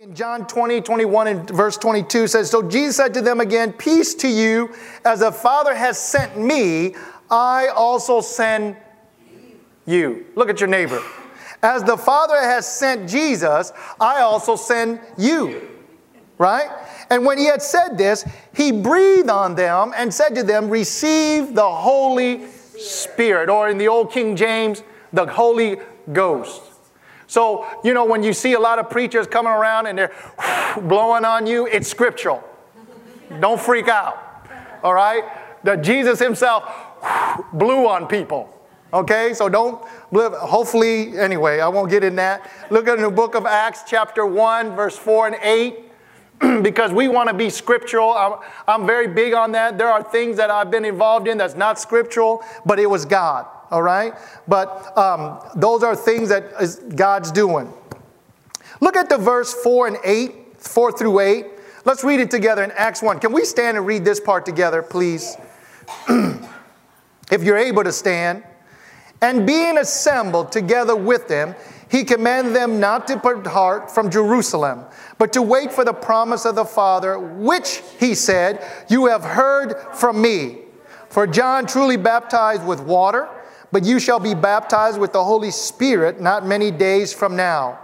In John 20, 21, and verse 22 says, So Jesus said to them again, Peace to you, as the Father has sent me, I also send you. Look at your neighbor. As the Father has sent Jesus, I also send you. Right? And when he had said this, he breathed on them and said to them, Receive the Holy Spirit, or in the old King James, the Holy Ghost. So, you know, when you see a lot of preachers coming around and they're blowing on you, it's scriptural. Don't freak out. All right? That Jesus himself blew on people. Okay? So don't hopefully anyway, I won't get in that. Look at the book of Acts chapter 1 verse 4 and 8. because we want to be scriptural. I'm, I'm, very big on that. There are things that I've been involved in that's not scriptural, but it was God all right? But um, those are things that is God's doing. Look at the verse 4 and 8, 4 through 8. Let's read it together in Acts 1. Can we stand and read this part together, please? if you're able to stand. And being assembled together with them, he commanded them not to depart from Jerusalem, but to wait for the promise of the Father, which, he said, you have heard from me. For John truly baptized with water but you shall be baptized with the Holy Spirit not many days from now.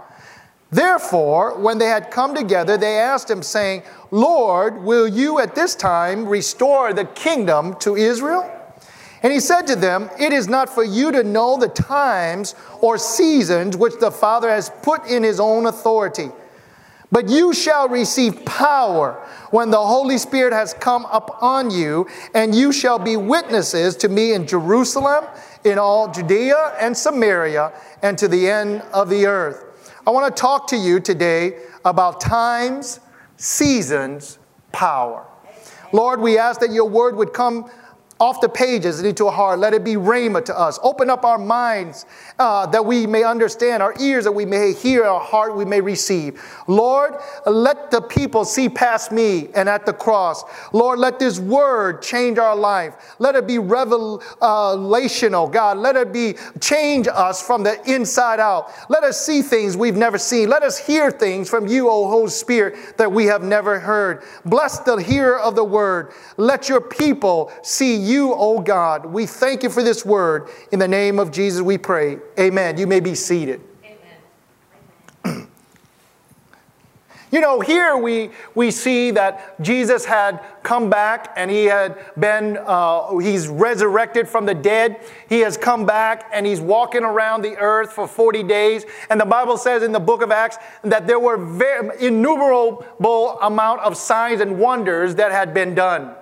Therefore, when they had come together, they asked him, saying, Lord, will you at this time restore the kingdom to Israel? And he said to them, It is not for you to know the times or seasons which the Father has put in his own authority. But you shall receive power when the Holy Spirit has come upon you, and you shall be witnesses to me in Jerusalem in all Judea and Samaria and to the end of the earth. I want to talk to you today about times, seasons, power. Lord, we ask that your word would come off the pages and into our heart. Let it be rhema to us. Open up our minds uh, that we may understand, our ears that we may hear, our heart we may receive. Lord, let the people see past me and at the cross. Lord, let this word change our life. Let it be revelational, God. Let it be change us from the inside out. Let us see things we've never seen. Let us hear things from you, O Holy Spirit, that we have never heard. Bless the hearer of the word. Let your people see you, O God. We thank you for this word. In the name of Jesus, we pray. Amen. You may be seated. You know, here we, we see that Jesus had come back and he had been, uh, he's resurrected from the dead. He has come back and he's walking around the earth for 40 days. And the Bible says in the book of Acts that there were very innumerable amount of signs and wonders that had been done.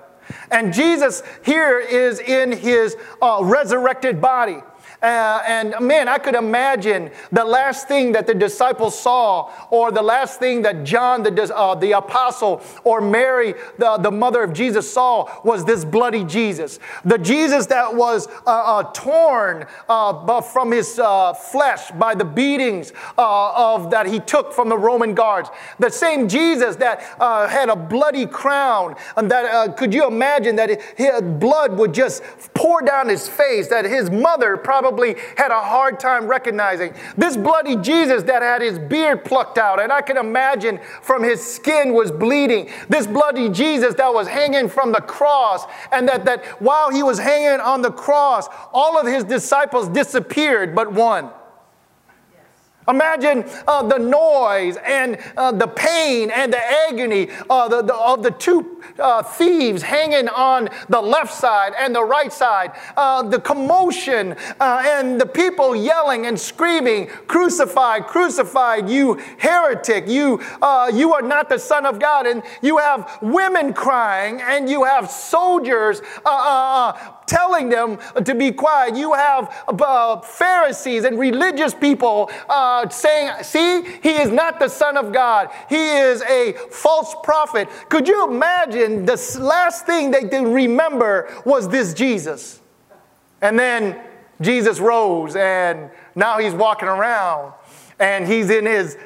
And Jesus here is in his uh, resurrected body. Uh, and man, I could imagine the last thing that the disciples saw, or the last thing that John, the, uh, the apostle, or Mary, the, the mother of Jesus, saw was this bloody Jesus. The Jesus that was uh, uh torn uh, from his uh, flesh by the beatings of, that he took from the Roman guards. The same Jesus that had a bloody crown, and that could you imagine that his blood would just pour down his face, that his mother probably probably had a hard time recognizing. This bloody Jesus that had his beard plucked out, and I can imagine from his skin was bleeding. This bloody Jesus that was hanging from the cross, and that, that while he was hanging on the cross, all of his disciples disappeared but one. Imagine uh, the noise and uh, the pain and the agony uh, the, the, of the two uh, thieves hanging on the left side and the right side, uh, the commotion uh, and the people yelling and screaming, Crucified, crucified, you heretic, you, you are not the Son of God. And you have women crying and you have soldiers telling them to be quiet. You have uh, Pharisees and religious people uh, saying, See, he is not the Son of God, he is a false prophet. Could you imagine the last thing they could remember was this Jesus? And then Jesus rose, and now he's walking around and he's in his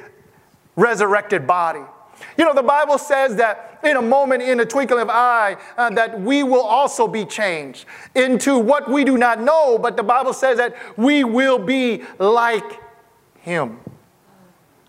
resurrected body. You know, the Bible says that in a moment, in a twinkling of eye, uh, that we will also be changed into what we do not know, but the Bible says that we will be like him.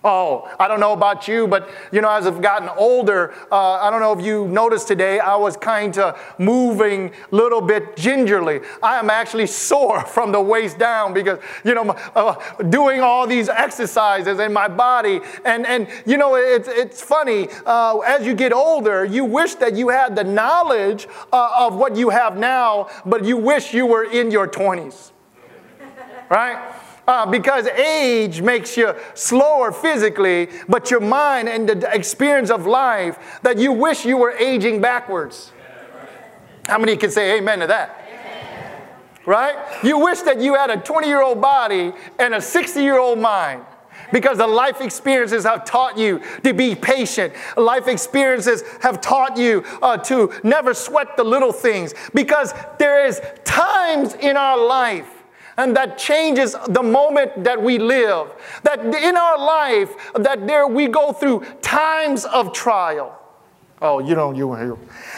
Oh, I don't know about you, but you know, as I've gotten older, uh, I don't know if you noticed today, I was kind of moving a little bit gingerly. I am actually sore from the waist down because, you know, uh, doing all these exercises in my body. And, and you know, it's, it's funny, uh, as you get older, you wish that you had the knowledge uh, of what you have now, but you wish you were in your 20s. Right? Uh, because age makes you slower physically, but your mind and the experience of life that you wish you were aging backwards. How many can say amen to that? Right? You wish that you had a 20 year old body and a 60 year old mind because the life experiences have taught you to be patient. Life experiences have taught you uh, to never sweat the little things because there is times in our life and that changes the moment that we live. That in our life, that there we go through times of trial. Oh, you don't, you were here.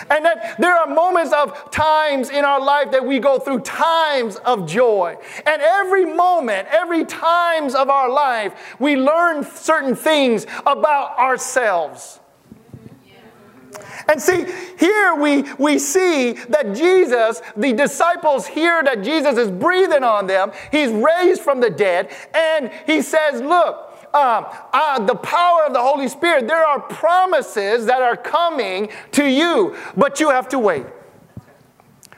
And that there are moments of times in our life that we go through times of joy. And every moment, every times of our life, we learn certain things about ourselves. And see, here we, we see that Jesus, the disciples hear that Jesus is breathing on them. He's raised from the dead. And he says, Look, um, uh, the power of the Holy Spirit, there are promises that are coming to you, but you have to wait.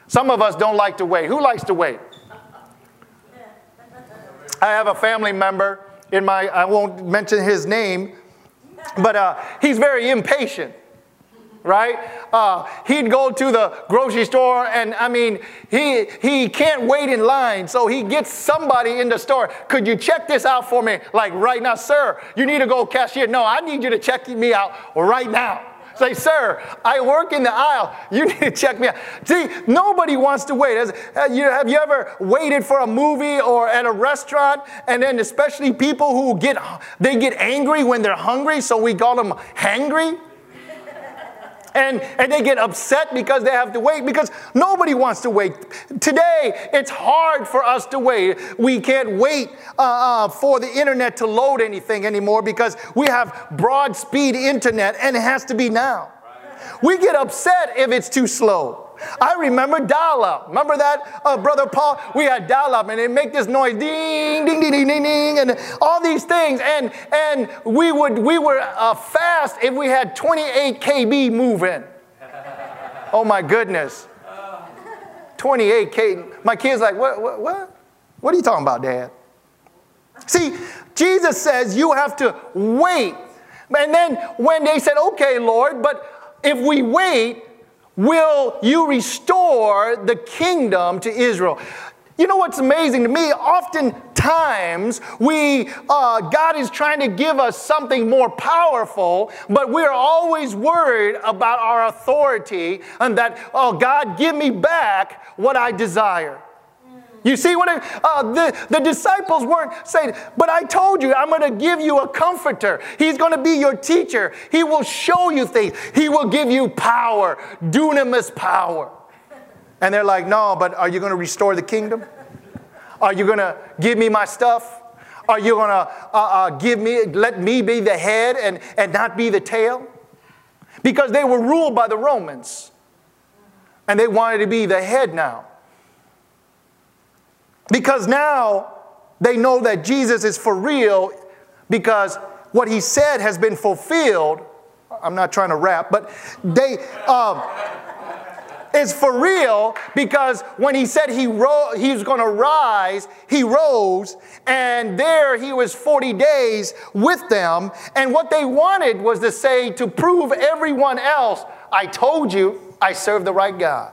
Some of us don't like to wait. Who likes to wait? I have a family member in my, I won't mention his name, but uh, he's very impatient right? Uh, he'd go to the grocery store, and I mean, he, he can't wait in line, so he gets somebody in the store. Could you check this out for me? Like right now, sir, you need to go cashier. No, I need you to check me out right now. Say, sir, I work in the aisle. You need to check me out. See, nobody wants to wait. Have you ever waited for a movie or at a restaurant? And then especially people who get, they get angry when they're hungry, so we call them hangry and, and they get upset because they have to wait because nobody wants to wait. Today, it's hard for us to wait. We can't wait uh, uh, for the internet to load anything anymore because we have broad speed internet and it has to be now. We get upset if it's too slow. I remember dial-up. Remember that, uh, brother Paul? We had dial-up, and it make this noise, ding, ding, ding, ding, ding, ding, and all these things. And and we would we were uh, fast if we had 28 kb moving. Oh my goodness, 28 K. My kids like, what, what, what? What are you talking about, Dad? See, Jesus says you have to wait. And then when they said, okay, Lord, but if we wait, will you restore the kingdom to Israel? You know what's amazing to me? Oftentimes, we uh, God is trying to give us something more powerful, but we're always worried about our authority and that, oh, God, give me back what I desire. You see what uh, the, the disciples weren't saying, but I told you, I'm going to give you a comforter. He's going to be your teacher. He will show you things. He will give you power, dunamis power. And they're like, no, but are you going to restore the kingdom? Are you going to give me my stuff? Are you going to uh, uh, give me, let me be the head and, and not be the tail? Because they were ruled by the Romans. And they wanted to be the head now. Because now they know that Jesus is for real because what he said has been fulfilled. I'm not trying to rap, but they um, is for real because when he said he, ro- he was going to rise, he rose, and there he was 40 days with them. And what they wanted was to say, to prove everyone else, I told you I serve the right God.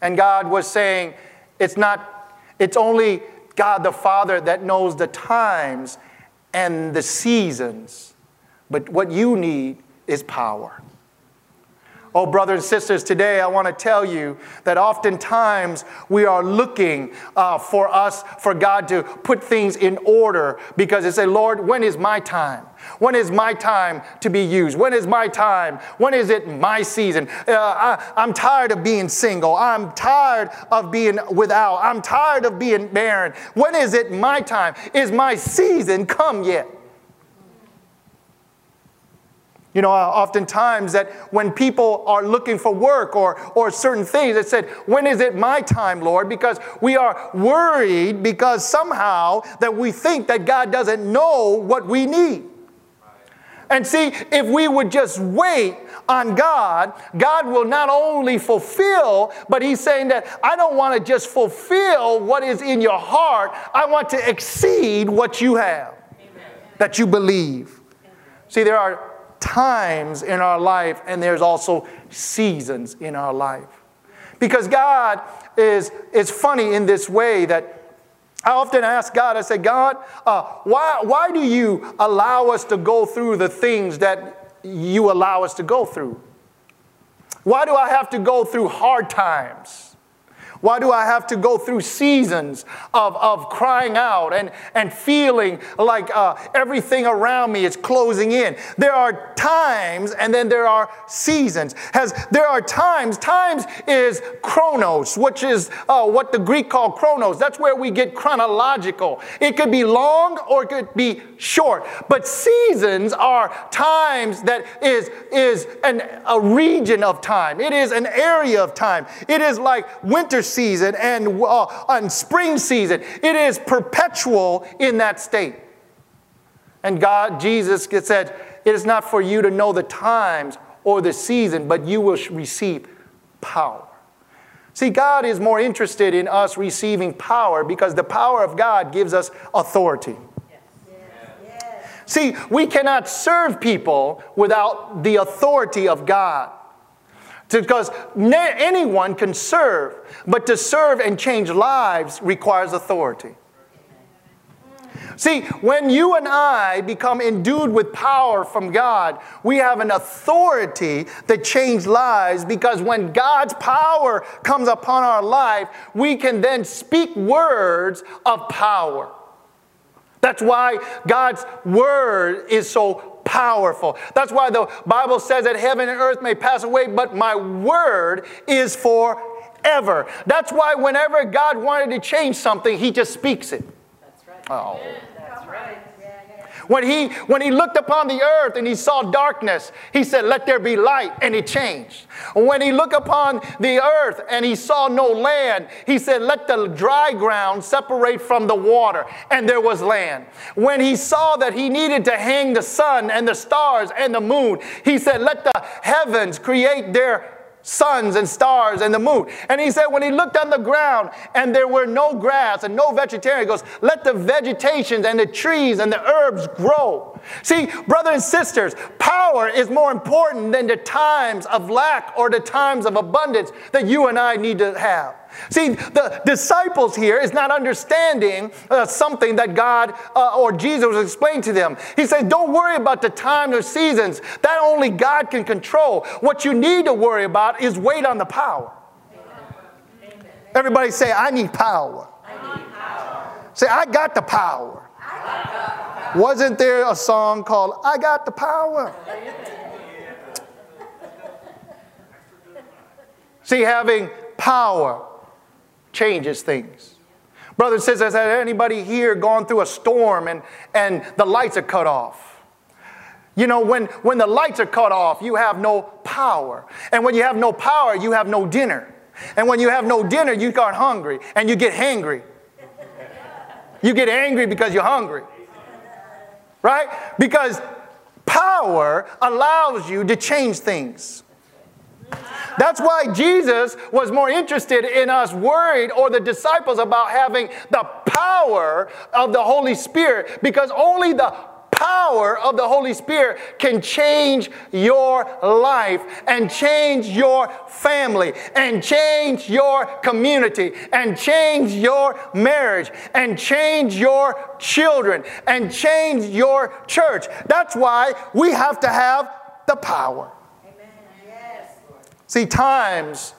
And God was saying, it's not, it's only God the Father that knows the times and the seasons. But what you need is power. Oh, brothers and sisters, today I want to tell you that oftentimes we are looking uh, for us, for God to put things in order because they say, Lord, when is my time? When is my time to be used? When is my time? When is it my season? Uh, I, I'm tired of being single. I'm tired of being without. I'm tired of being barren. When is it my time? Is my season come yet? You know, oftentimes that when people are looking for work or, or certain things, it said, when is it my time, Lord? Because we are worried because somehow that we think that God doesn't know what we need. And see, if we would just wait on God, God will not only fulfill, but He's saying that I don't want to just fulfill what is in your heart, I want to exceed what you have, Amen. that you believe. See, there are times in our life, and there's also seasons in our life. Because God is, is funny in this way that I often ask God, I say, God, uh, why, why do you allow us to go through the things that you allow us to go through? Why do I have to go through hard times? Why do I have to go through seasons of, of crying out and, and feeling like uh, everything around me is closing in? There are times and then there are seasons. Has, there are times, times is chronos, which is uh, what the Greek call chronos. That's where we get chronological. It could be long or it could be short. But seasons are times that is, is an, a region of time, it is an area of time. It is like winter season and, uh, and spring season. It is perpetual in that state. And God, Jesus said, It is not for you to know the times or the season, but you will receive power. See, God is more interested in us receiving power because the power of God gives us authority. See, we cannot serve people without the authority of God. Because anyone can serve, but to serve and change lives requires authority. See, when you and I become endued with power from God, we have an authority to change lives because when God's power comes upon our life, we can then speak words of power. That's why God's word is so powerful. That's why the Bible says that heaven and earth may pass away, but my word is forever. That's why whenever God wanted to change something, he just speaks it. That's right. Oh. When he, when he looked upon the earth and he saw darkness, he said, Let there be light, and it changed. When he looked upon the earth and he saw no land, he said, Let the dry ground separate from the water, and there was land. When he saw that he needed to hang the sun and the stars and the moon, he said, Let the heavens create their suns and stars and the moon. And he said, when he looked on the ground and there were no grass and no vegetarian, he goes, let the vegetations and the trees and the herbs grow. See, brothers and sisters, power is more important than the times of lack or the times of abundance that you and I need to have. See, the disciples here is not understanding uh, something that God uh, or Jesus explained to them. He said, Don't worry about the times or seasons. That only God can control. What you need to worry about is wait on the power. Amen. Everybody say, I need power. I need power. Say, I got the power. Got. Wasn't there a song called I Got the Power? See, having power changes things. Brothers and sisters, has anybody here gone through a storm and, and the lights are cut off? You know, when, when the lights are cut off, you have no power. And when you have no power, you have no dinner. And when you have no dinner, you get hungry and you get hangry. You get angry because you're hungry. Right? Because power allows you to change things. That's why Jesus was more interested in us worried or the disciples about having the power of the Holy Spirit because only the power of the Holy Spirit can change your life and change your family and change your community and change your marriage and change your children and change your church. That's why we have to have the power. See, times,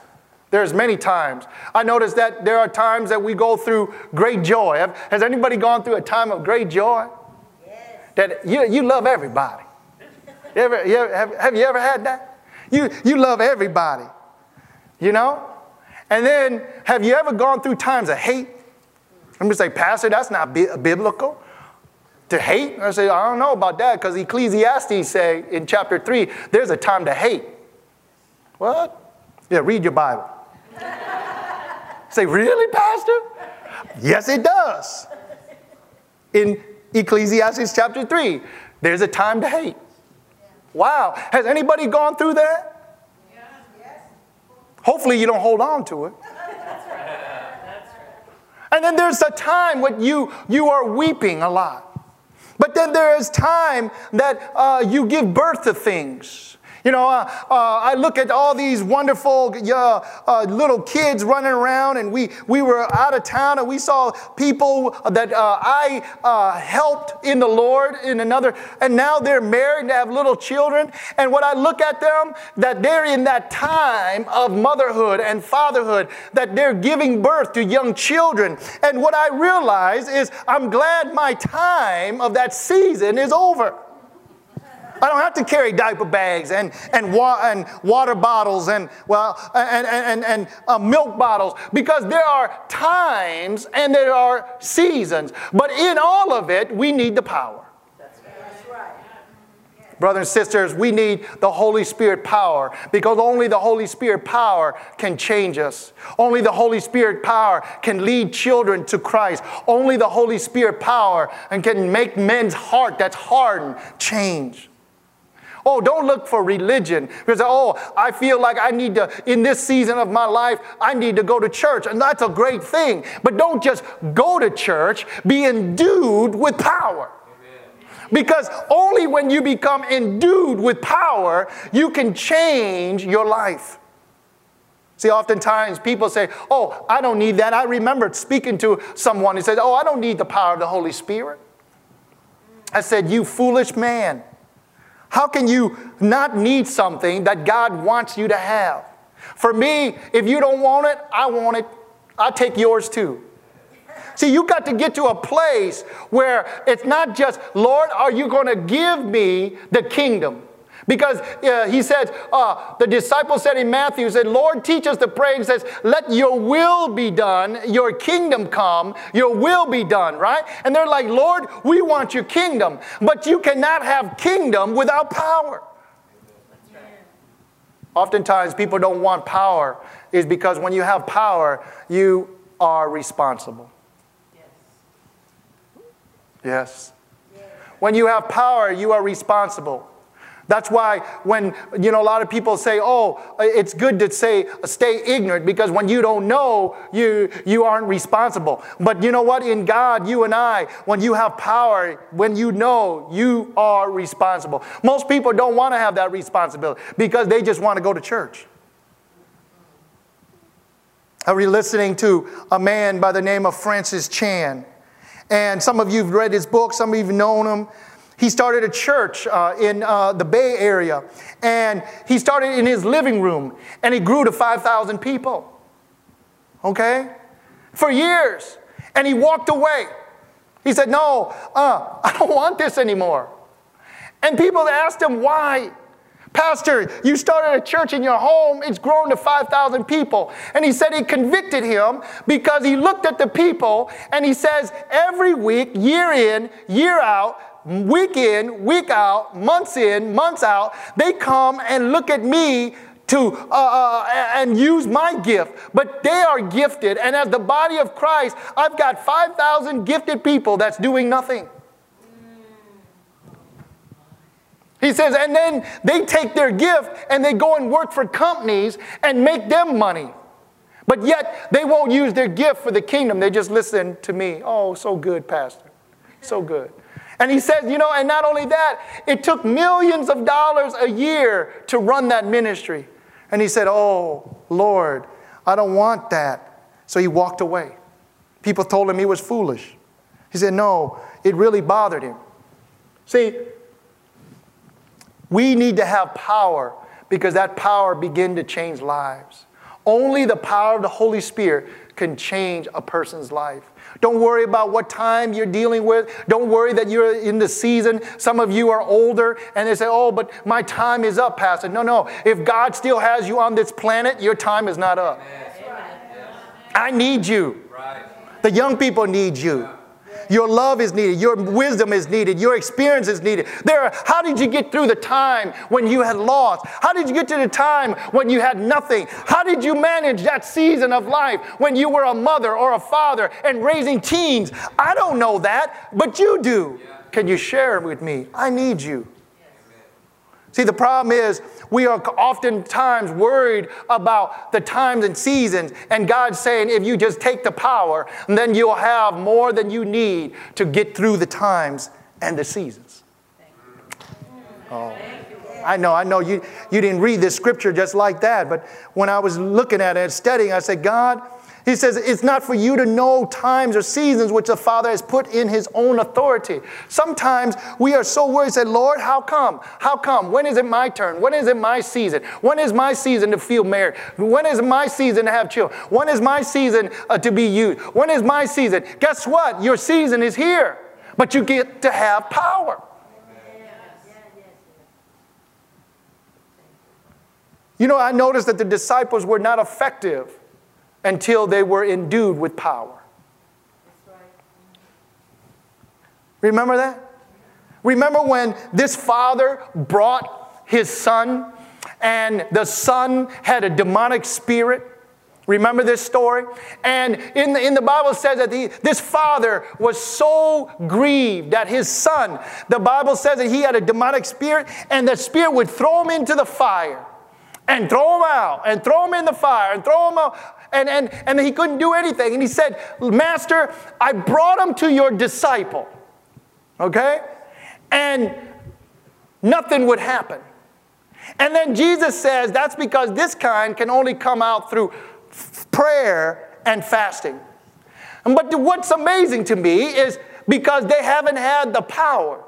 there's many times. I notice that there are times that we go through great joy. Has anybody gone through a time of great joy? That you, you love everybody. You ever, you ever, have, have you ever had that? You, you love everybody, you know? And then, have you ever gone through times of hate? Let me say, Pastor, that's not bi- biblical. To hate? I say, I don't know about that because Ecclesiastes say in chapter 3, there's a time to hate. What? Yeah, read your Bible. say, really, Pastor? Yes, it does. In Ecclesiastes chapter 3, there's a time to hate. Wow. Has anybody gone through that? Hopefully, you don't hold on to it. And then there's a time when you, you are weeping a lot. But then there is time that uh, you give birth to things. You know, uh, uh, I look at all these wonderful uh, little kids running around, and we, we were out of town and we saw people that uh, I uh, helped in the Lord in another, and now they're married and have little children. And when I look at them, that they're in that time of motherhood and fatherhood, that they're giving birth to young children. And what I realize is I'm glad my time of that season is over. I don't have to carry diaper bags and, and, wa- and water bottles and, well, and, and, and, uh, milk bottles because there are times and there are seasons. But in all of it, we need the power. Brothers and sisters, we need the Holy Spirit power because only the Holy Spirit power can change us. Only the Holy Spirit power can lead children to Christ. Only the Holy Spirit power and can make men's heart that's hardened change. Oh, don't look for religion because, oh, I feel like I need to, in this season of my life, I need to go to church. And that's a great thing. But don't just go to church, be endued with power. Because only when you become endued with power, you can change your life. See, oftentimes people say, Oh, I don't need that. I remember speaking to someone who said, Oh, I don't need the power of the Holy Spirit. I said, You foolish man. How can you not need something that God wants you to have? For me, if you don't want it, I want it. I'll take yours too. See, you got to get to a place where it's not just, Lord, are you going to give me the kingdom? Because uh, he said, uh, the disciple said in Matthew, said, Lord, teach us to pray. He says, let your will be done, your kingdom come, your will be done, right? And they're like, Lord, we want your kingdom. But you cannot have kingdom without power. Oftentimes, people don't want power, is because when you have power, you are responsible. Yes. Yes. When you have power, you are responsible. That's why when you know a lot of people say, "Oh, it's good to say stay ignorant because when you don't know, you you aren't responsible." But you know what? In God, you and I, when you have power, when you know, you are responsible. Most people don't want to have that responsibility because they just want to go to church. I was listening to a man by the name of Francis Chan. And some of you have read his book, some of you have known him. He started a church uh, in uh, the Bay Area, and he started in his living room, and he grew to 5,000 people. Okay? For years. And he walked away. He said, No, uh, I don't want this anymore. And people asked him why. Pastor, you started a church in your home, it's grown to 5,000 people. And he said he convicted him because he looked at the people and he says, every week, year in, year out, week in, week out, months in, months out, they come and look at me to uh, uh, and use my gift, but they are gifted. And as the body of Christ, I've got 5,000 gifted people that's doing nothing. He says, and then they take their gift and they go and work for companies and make them money. But yet they won't use their gift for the kingdom. They just listen to me. Oh, so good, Pastor. So good. And he says, you know, and not only that, it took millions of dollars a year to run that ministry. And he said, Oh, Lord, I don't want that. So he walked away. People told him he was foolish. He said, No, it really bothered him. See, we need to have power Because that power begin to change lives. Only the power of the Holy Spirit can change a person's life. Don't worry about what time you're dealing with. Don't worry that you're in the season. Some of you are older and they say, Oh, but my time is up, Pastor. No, no. If God still has you on this planet, your time is not up. I need you. The young people need you. Your love is needed. Your wisdom is needed. Your experience is needed. There, are, how did you get through the time when you had lost? How did you get to the time when you had nothing? How did you manage that season of life when you were a mother or a father and raising teens? I don't know that, but you do. Can you share it with me? I need you. See, the problem is we are oftentimes worried about the times and seasons, and God's saying, if you just take the power, then you'll have more than you need to get through the times and the seasons. Oh. oh. I know, I know you, you didn't read this scripture just like that, but when I was looking at it, studying, I said, God, he says, It's not for you to know times or seasons which the Father has put in His own authority. Sometimes we are so worried, say, Lord, how come? How come? When is it my turn? When is it my season? When is my season to feel married? When is my season to have children? When is my season uh, to be used? When is my season? Guess what? Your season is here, but you get to have power. You know, I noticed that the disciples were not effective until they were endued with power. Remember that? Remember when this father brought his son and the son had a demonic spirit? Remember this story? And in the, in the Bible says that the, this father was so grieved that his son, the Bible says that he had a demonic spirit and the spirit would throw him into the fire and throw him out and throw him in the fire and throw him out and, and, and he couldn't do anything. And he said, Master, I brought him to your disciple. Okay? And nothing would happen. And then Jesus says that's because this kind can only come out through f- prayer and fasting. But what's amazing to me is because they haven't had the power.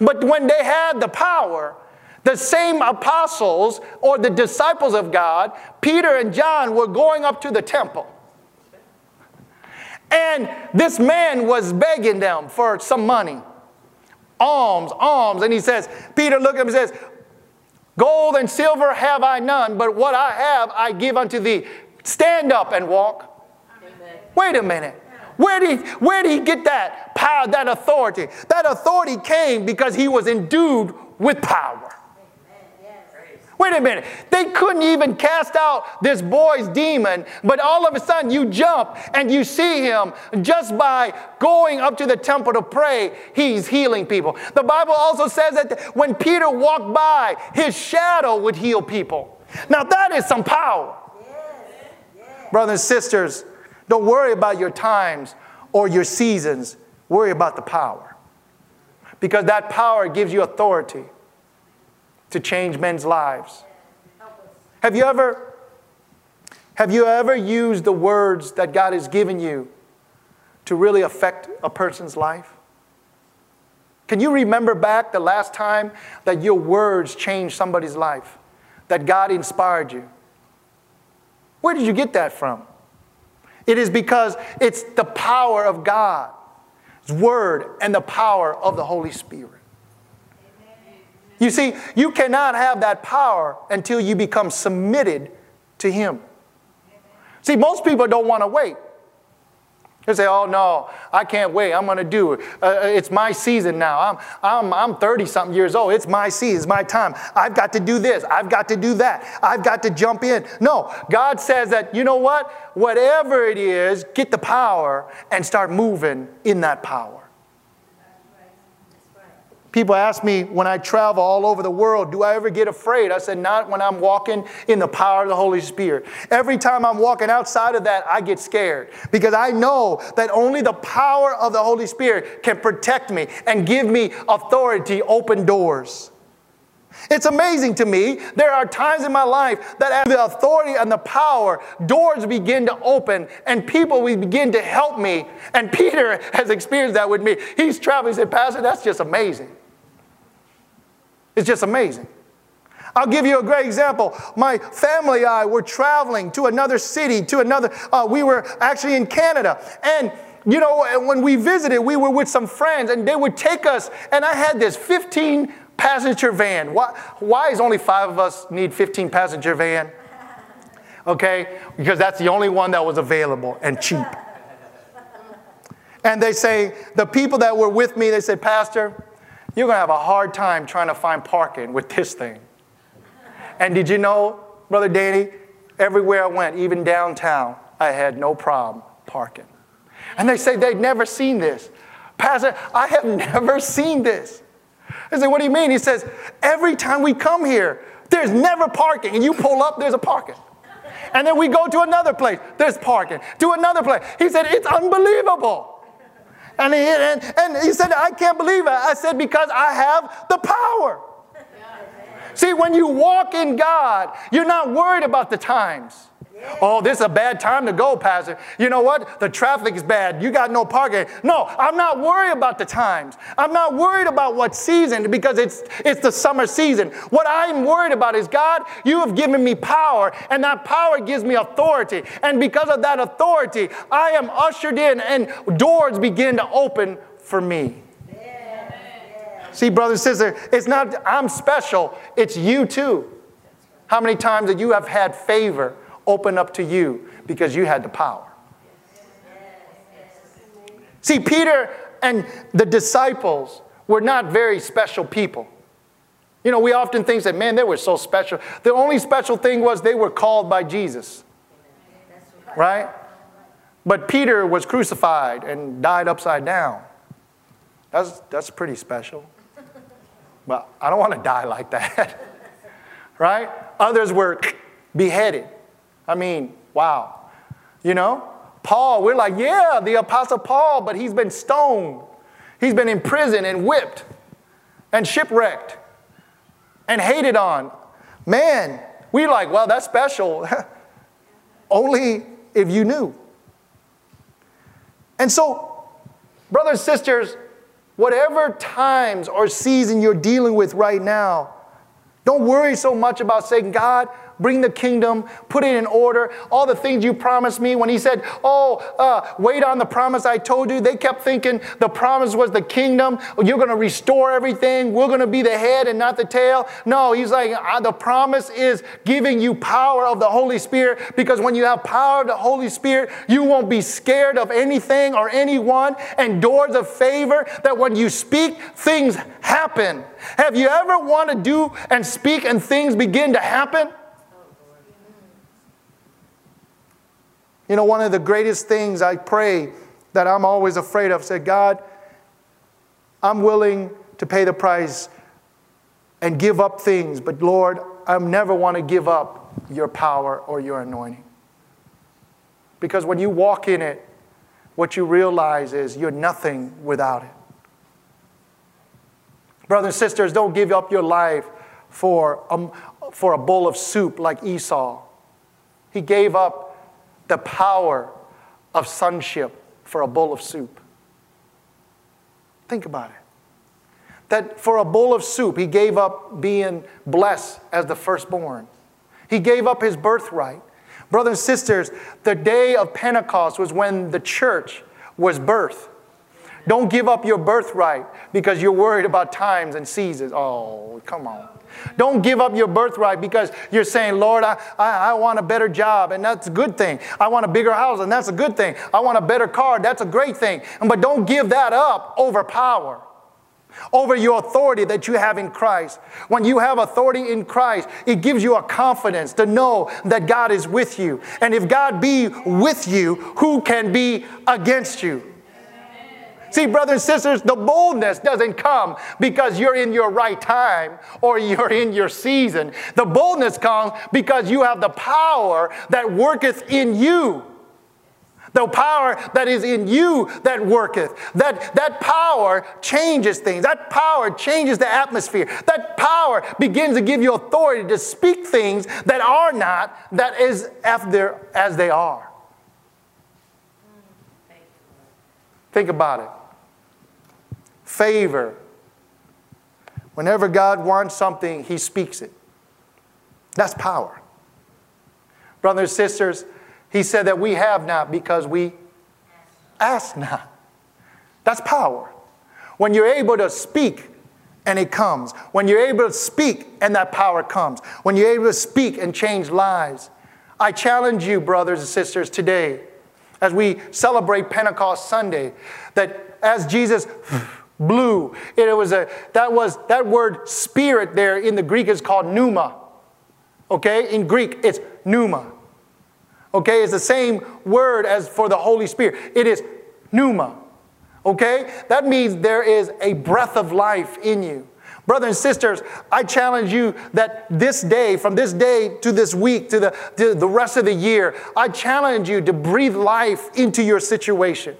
But when they had the power, the same apostles or the disciples of God, Peter and John, were going up to the temple. And this man was begging them for some money. Alms, alms. And he says, Peter looked at him and says, Gold and silver have I none, but what I have I give unto thee. Stand up and walk. Amen. Wait a minute. Where did, he, where did he get that power, that authority? That authority came because he was endued with power. Wait a minute. They couldn't even cast out this boy's demon, but all of a sudden you jump and you see him just by going up to the temple to pray, he's healing people. The Bible also says that when Peter walked by, his shadow would heal people. Now that is some power. Brothers and sisters, don't worry about your times or your seasons, worry about the power. Because that power gives you authority to change men's lives. Have you ever have you ever used the words that God has given you to really affect a person's life? Can you remember back the last time that your words changed somebody's life? That God inspired you? Where did you get that from? It is because it's the power of God, God's word and the power of the Holy Spirit. You see, you cannot have that power until you become submitted to Him. See, most people don't want to wait. They say, oh no, I can't wait. I'm going to do it. Uh, uh it's my season now. I'm, I'm, I'm 30 something years old. It's my season. It's my time. I've got to do this. I've got to do that. I've got to jump in. No, God says that, you know what? Whatever it is, get the power and start moving in that power. People ask me when I travel all over the world, do I ever get afraid? I said, not when I'm walking in the power of the Holy Spirit. Every time I'm walking outside of that, I get scared because I know that only the power of the Holy Spirit can protect me and give me authority, open doors. It's amazing to me. There are times in my life that as the authority and the power, doors begin to open and people will begin to help me. And Peter has experienced that with me. He's traveling. He said, Pastor, that's just amazing. It's just amazing. I'll give you a great example. My family and I were traveling to another city, to another, uh, we were actually in Canada. And you know, when we visited, we were with some friends and they would take us, and I had this 15 passenger van. Why, why is only five of us need 15 passenger van? Okay, because that's the only one that was available and cheap. And they say, the people that were with me, they say, Pastor, you're going to have a hard time trying to find parking with this thing. And did you know, Brother Danny, everywhere I went, even downtown, I had no problem parking. And they say they'd never seen this. Pastor, I have never seen this. I said, What do you mean? He says, Every time we come here, there's never parking. And you pull up, there's a parking. And then we go to another place, there's parking. To another place. He said, It's unbelievable. And he, and, and he said, I can't believe it. I said, Because I have the power. See, when you walk in God, you're not worried about the times. Oh, this is a bad time to go, Pastor. You know what? The traffic is bad. You got no parking. No, I'm not worried about the times. I'm not worried about what season because it's, it's the summer season. What I'm worried about is God, you have given me power, and that power gives me authority. And because of that authority, I am ushered in, and doors begin to open for me. See, brother and sisters, it's not I'm special, it's you too. How many times that you have had favor open up to you because you had the power. See, Peter and the disciples were not very special people. You know, we often think that, man, they were so special. The only special thing was they were called by Jesus. Right? But Peter was crucified and died upside down. That's, that's pretty special. But I don't want to die like that. right? Others were beheaded. I mean, wow. You know, Paul, we're like, yeah, the Apostle Paul, but he's been stoned. He's been imprisoned and whipped and shipwrecked and hated on. Man, we like, well, that's special. Only if you knew. And so, brothers and sisters, whatever times or season you're dealing with right now, don't worry so much about saying, God, bring the kingdom, put it in order. All the things you promised me when he said, Oh, uh, wait on the promise I told you, they kept thinking the promise was the kingdom. You're going to restore everything. We're going to be the head and not the tail. No, he's like, uh, the promise is giving you power of the Holy Spirit because when you have power of the Holy Spirit, you won't be scared of anything or anyone and doors of favor that when you speak, things happen. Have you ever want to do and speak and things begin to happen? You know, one of the greatest things I pray that I'm always afraid of, say, God, I'm willing to pay the price and give up things, but Lord, I never want to give up your power or your anointing. Because when you walk in it, what you realize is you're nothing without it. Brothers and sisters, don't give up your life for a, for a bowl of soup like Esau. He gave up the power of sonship for a bowl of soup. Think about it. That for a bowl of soup, he gave up being blessed as the firstborn. He gave up his birthright. Brothers and sisters, the day of Pentecost was when the church was birthed. Don't give up your birthright because you're worried about times and seasons. Oh, come on. Don't give up your birthright because you're saying, Lord, I, I, I, want a better job, and that's a good thing. I want a bigger house, and that's a good thing. I want a better car, that's a great thing. But don't give that up over power, over your authority that you have in Christ. When you have authority in Christ, it gives you a confidence to know that God is with you. And if God be with you, who can be against you? See, brothers and sisters, the boldness doesn't come because you're in your right time or you're in your season. The boldness comes because you have the power that worketh in you. The power that is in you that worketh. That, that power changes things. That power changes the atmosphere. That power begins to give you authority to speak things that are not, that is after as they are. Think about it favor. Whenever God wants something, He speaks it. That's power. Brothers and sisters, he said that we have not because we ask not. That's power. When you're able to speak and it comes, when you're able to speak and that power comes, when you're able to speak and change lives. I challenge you, brothers and sisters, today, as we celebrate Pentecost Sunday, that as Jesus blew, it was a that was that word spirit there in the Greek is called pneuma. Okay, in Greek it's pneuma. Okay, it's the same word as for the Holy Spirit. It is pneuma. Okay? That means there is a breath of life in you. Brothers and sisters, I challenge you that this day, from this day to this week, to the, to the rest of the year, I challenge you to breathe life into your situation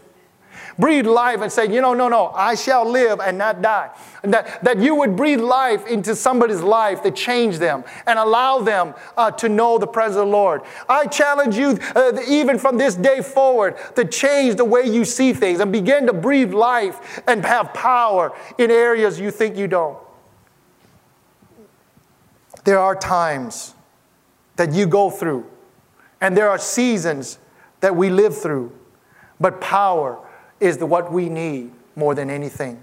breathe life and say, you know, no, no, I shall live and not die. And that, that you would breathe life into somebody's life to change them and allow them uh, to know the presence of the Lord. I challenge you, uh, even from this day forward, to change the way you see things and begin to breathe life and have power in areas you think you don't. There are times that you go through, and there are seasons that we live through, but power is the, what we need more than anything.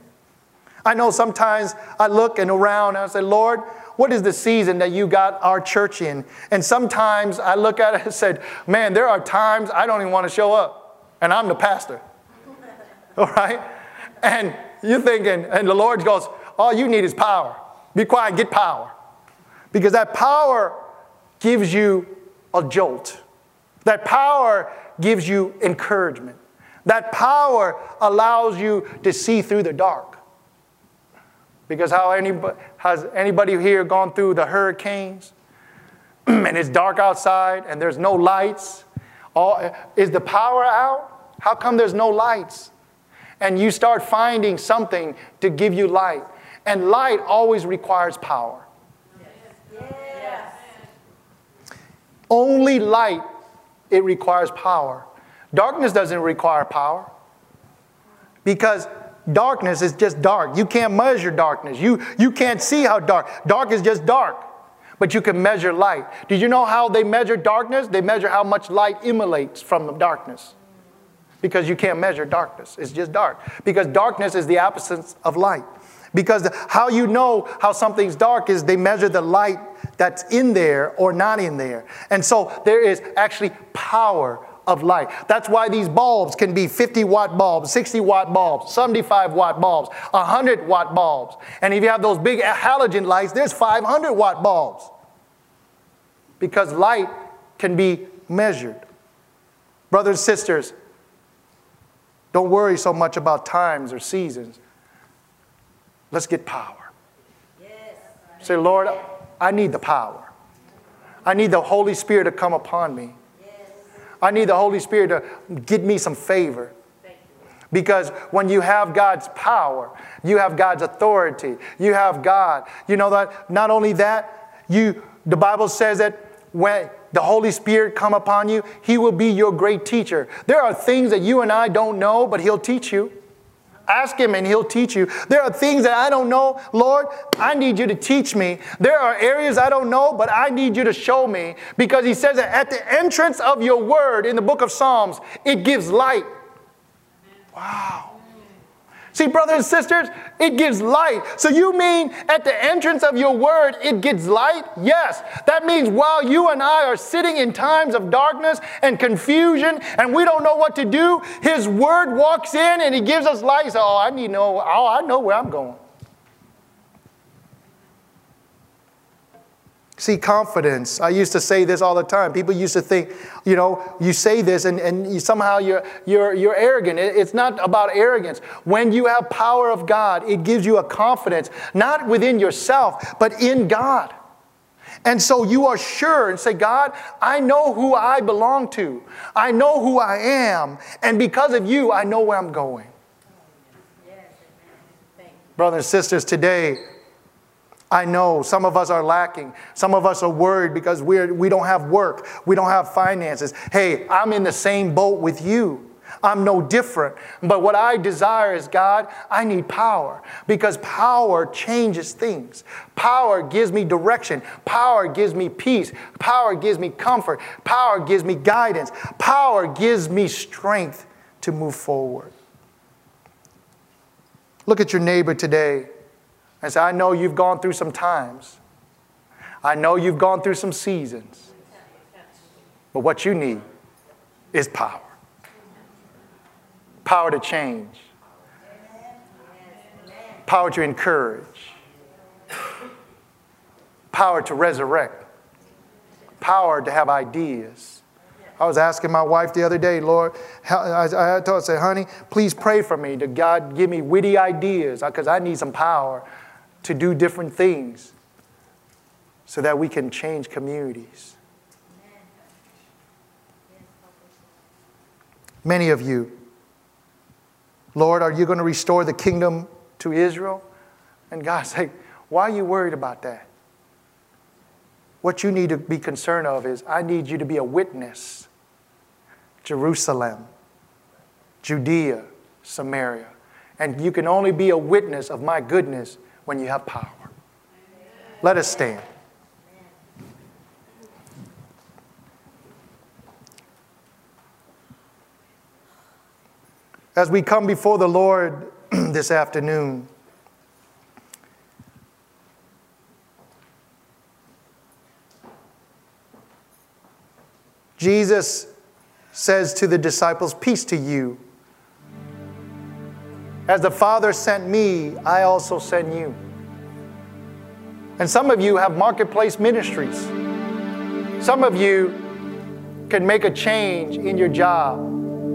I know sometimes I look and around and I say, Lord, what is the season that you got our church in? And sometimes I look at it and said, man, there are times I don't even want to show up, and I'm the pastor. All right? And you're thinking, and the Lord goes, all you need is power. Be quiet, get power. Because that power gives you a jolt. That power gives you encouragement. That power allows you to see through the dark. Because how anybody, has anybody here gone through the hurricanes and it's dark outside and there's no lights? All, is the power out? How come there's no lights? And you start finding something to give you light. And light always requires power. Yes. Only light, it requires power. Darkness doesn't require power because darkness is just dark. You can't measure darkness. You, you can't see how dark. Dark is just dark, but you can measure light. Did you know how they measure darkness? They measure how much light emanates from the darkness because you can't measure darkness. It's just dark because darkness is the absence of light. Because how you know how something's dark is they measure the light that's in there or not in there. And so there is actually power of light. That's why these bulbs can be 50 watt bulbs, 60 watt bulbs, 75 watt bulbs, 100 watt bulbs. And if you have those big halogen lights, there's 500 watt bulbs. Because light can be measured. Brothers and sisters, don't worry so much about times or seasons. Let's get power. Yes. Say, Lord, I need the power. I need the Holy Spirit to come upon me. I need the Holy Spirit to give me some favor. Because when you have God's power, you have God's authority, you have God. You know that not only that, you the Bible says that when the Holy Spirit come upon you, he will be your great teacher. There are things that you and I don't know, but he'll teach you. Ask Him and He'll teach you. There are things that I don't know. Lord, I need you to teach me. There are areas I don't know, but I need you to show me because He says that at the entrance of your word in the book of Psalms, it gives light. Wow. See, brothers and sisters, it gives light. So you mean at the entrance of your word, it gives light? Yes. That means while you and I are sitting in times of darkness and confusion and we don't know what to do, his word walks in and he gives us light. So, oh, I need to know, oh, I know where I'm going. See, confidence. I used to say this all the time. People used to think, you know, you say this and, and you, somehow you're, you're, you're arrogant. It, it's not about arrogance. When you have power of God, it gives you a confidence, not within yourself, but in God. And so you are sure and say, God, I know who I belong to. I know who I am. And because of you, I know where I'm going. Yes, Brothers and sisters, today, I know some of us are lacking. Some of us are worried because we're, we don't have work. We don't have finances. Hey, I'm in the same boat with you. I'm no different. But what I desire is God, I need power because power changes things. Power gives me direction. Power gives me peace. Power gives me comfort. Power gives me guidance. Power gives me strength to move forward. Look at your neighbor today and say, I know you've gone through some times. I know you've gone through some seasons. But what you need is power power to change, power to encourage, power to resurrect, power to have ideas. I was asking my wife the other day, Lord, I, I told her, I said, honey, please pray for me to God give me witty ideas because I need some power to do different things so that we can change communities. Many of you Lord, are you going to restore the kingdom to Israel? And God's like, why are you worried about that? What you need to be concerned of is I need you to be a witness. Jerusalem, Judea, Samaria. And you can only be a witness of my goodness when you have power. Let us stand. As we come before the Lord this afternoon, Jesus says to the disciples, Peace to you. As the Father sent me, I also send you. And some of you have marketplace ministries. Some of you can make a change in your job.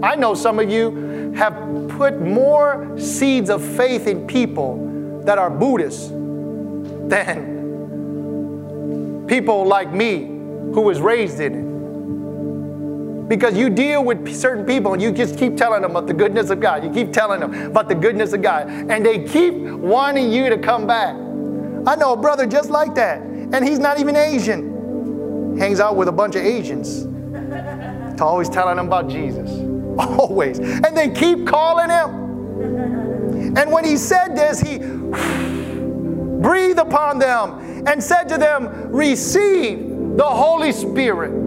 I know some of you have put more seeds of faith in people that are Buddhists than people like me who was raised in it. Because you deal with certain people and you just keep telling them about the goodness of God. You keep telling them about the goodness of God. And they keep wanting you to come back. I know a brother just like that. And he's not even Asian. Hangs out with a bunch of Asians. To always telling them about Jesus. Always. And they keep calling him. And when he said this, he breathed upon them and said to them, Receive the Holy Spirit.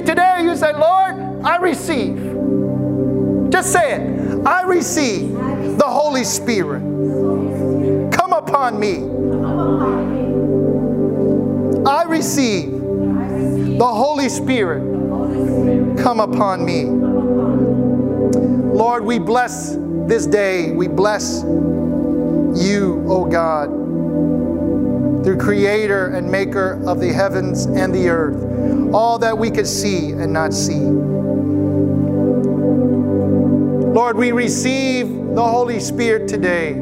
See, today you say, Lord, I receive. Just say it. I receive the Holy Spirit. Come upon me. I receive the Holy Spirit come upon me. Lord, we bless this day. We bless you, O God, the creator and maker of the heavens and the earth, all that we could see and not see. Lord, we receive the Holy Spirit today.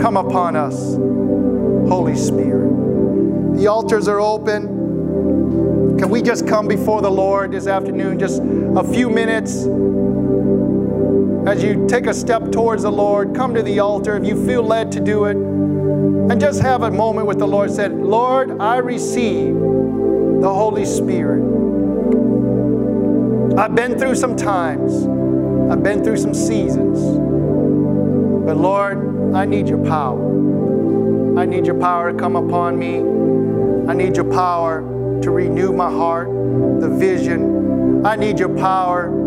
Come upon us, Holy Spirit. The altars are open. Can we just come before the Lord this afternoon, just a few minutes? As you take a step towards the Lord, come to the altar if you feel led to do it. And just have a moment with the Lord. Said, Lord, I receive the Holy Spirit. I've been through some times, I've been through some seasons. But Lord, I need your power. I need your power to come upon me. I need your power to renew my heart, the vision. I need your power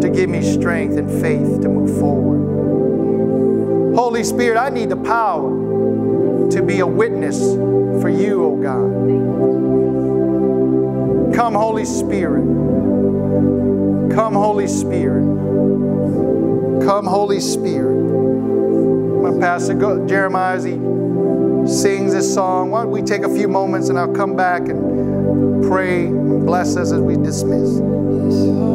to give me strength and faith to move forward. Holy Spirit, I need the power to be a witness for you, oh God. Come, Holy Spirit. Come, Holy Spirit. Come, Holy Spirit. My pastor Jeremiah, he sings this song, why don't we take a few moments and I'll come back and pray and bless us as we dismiss.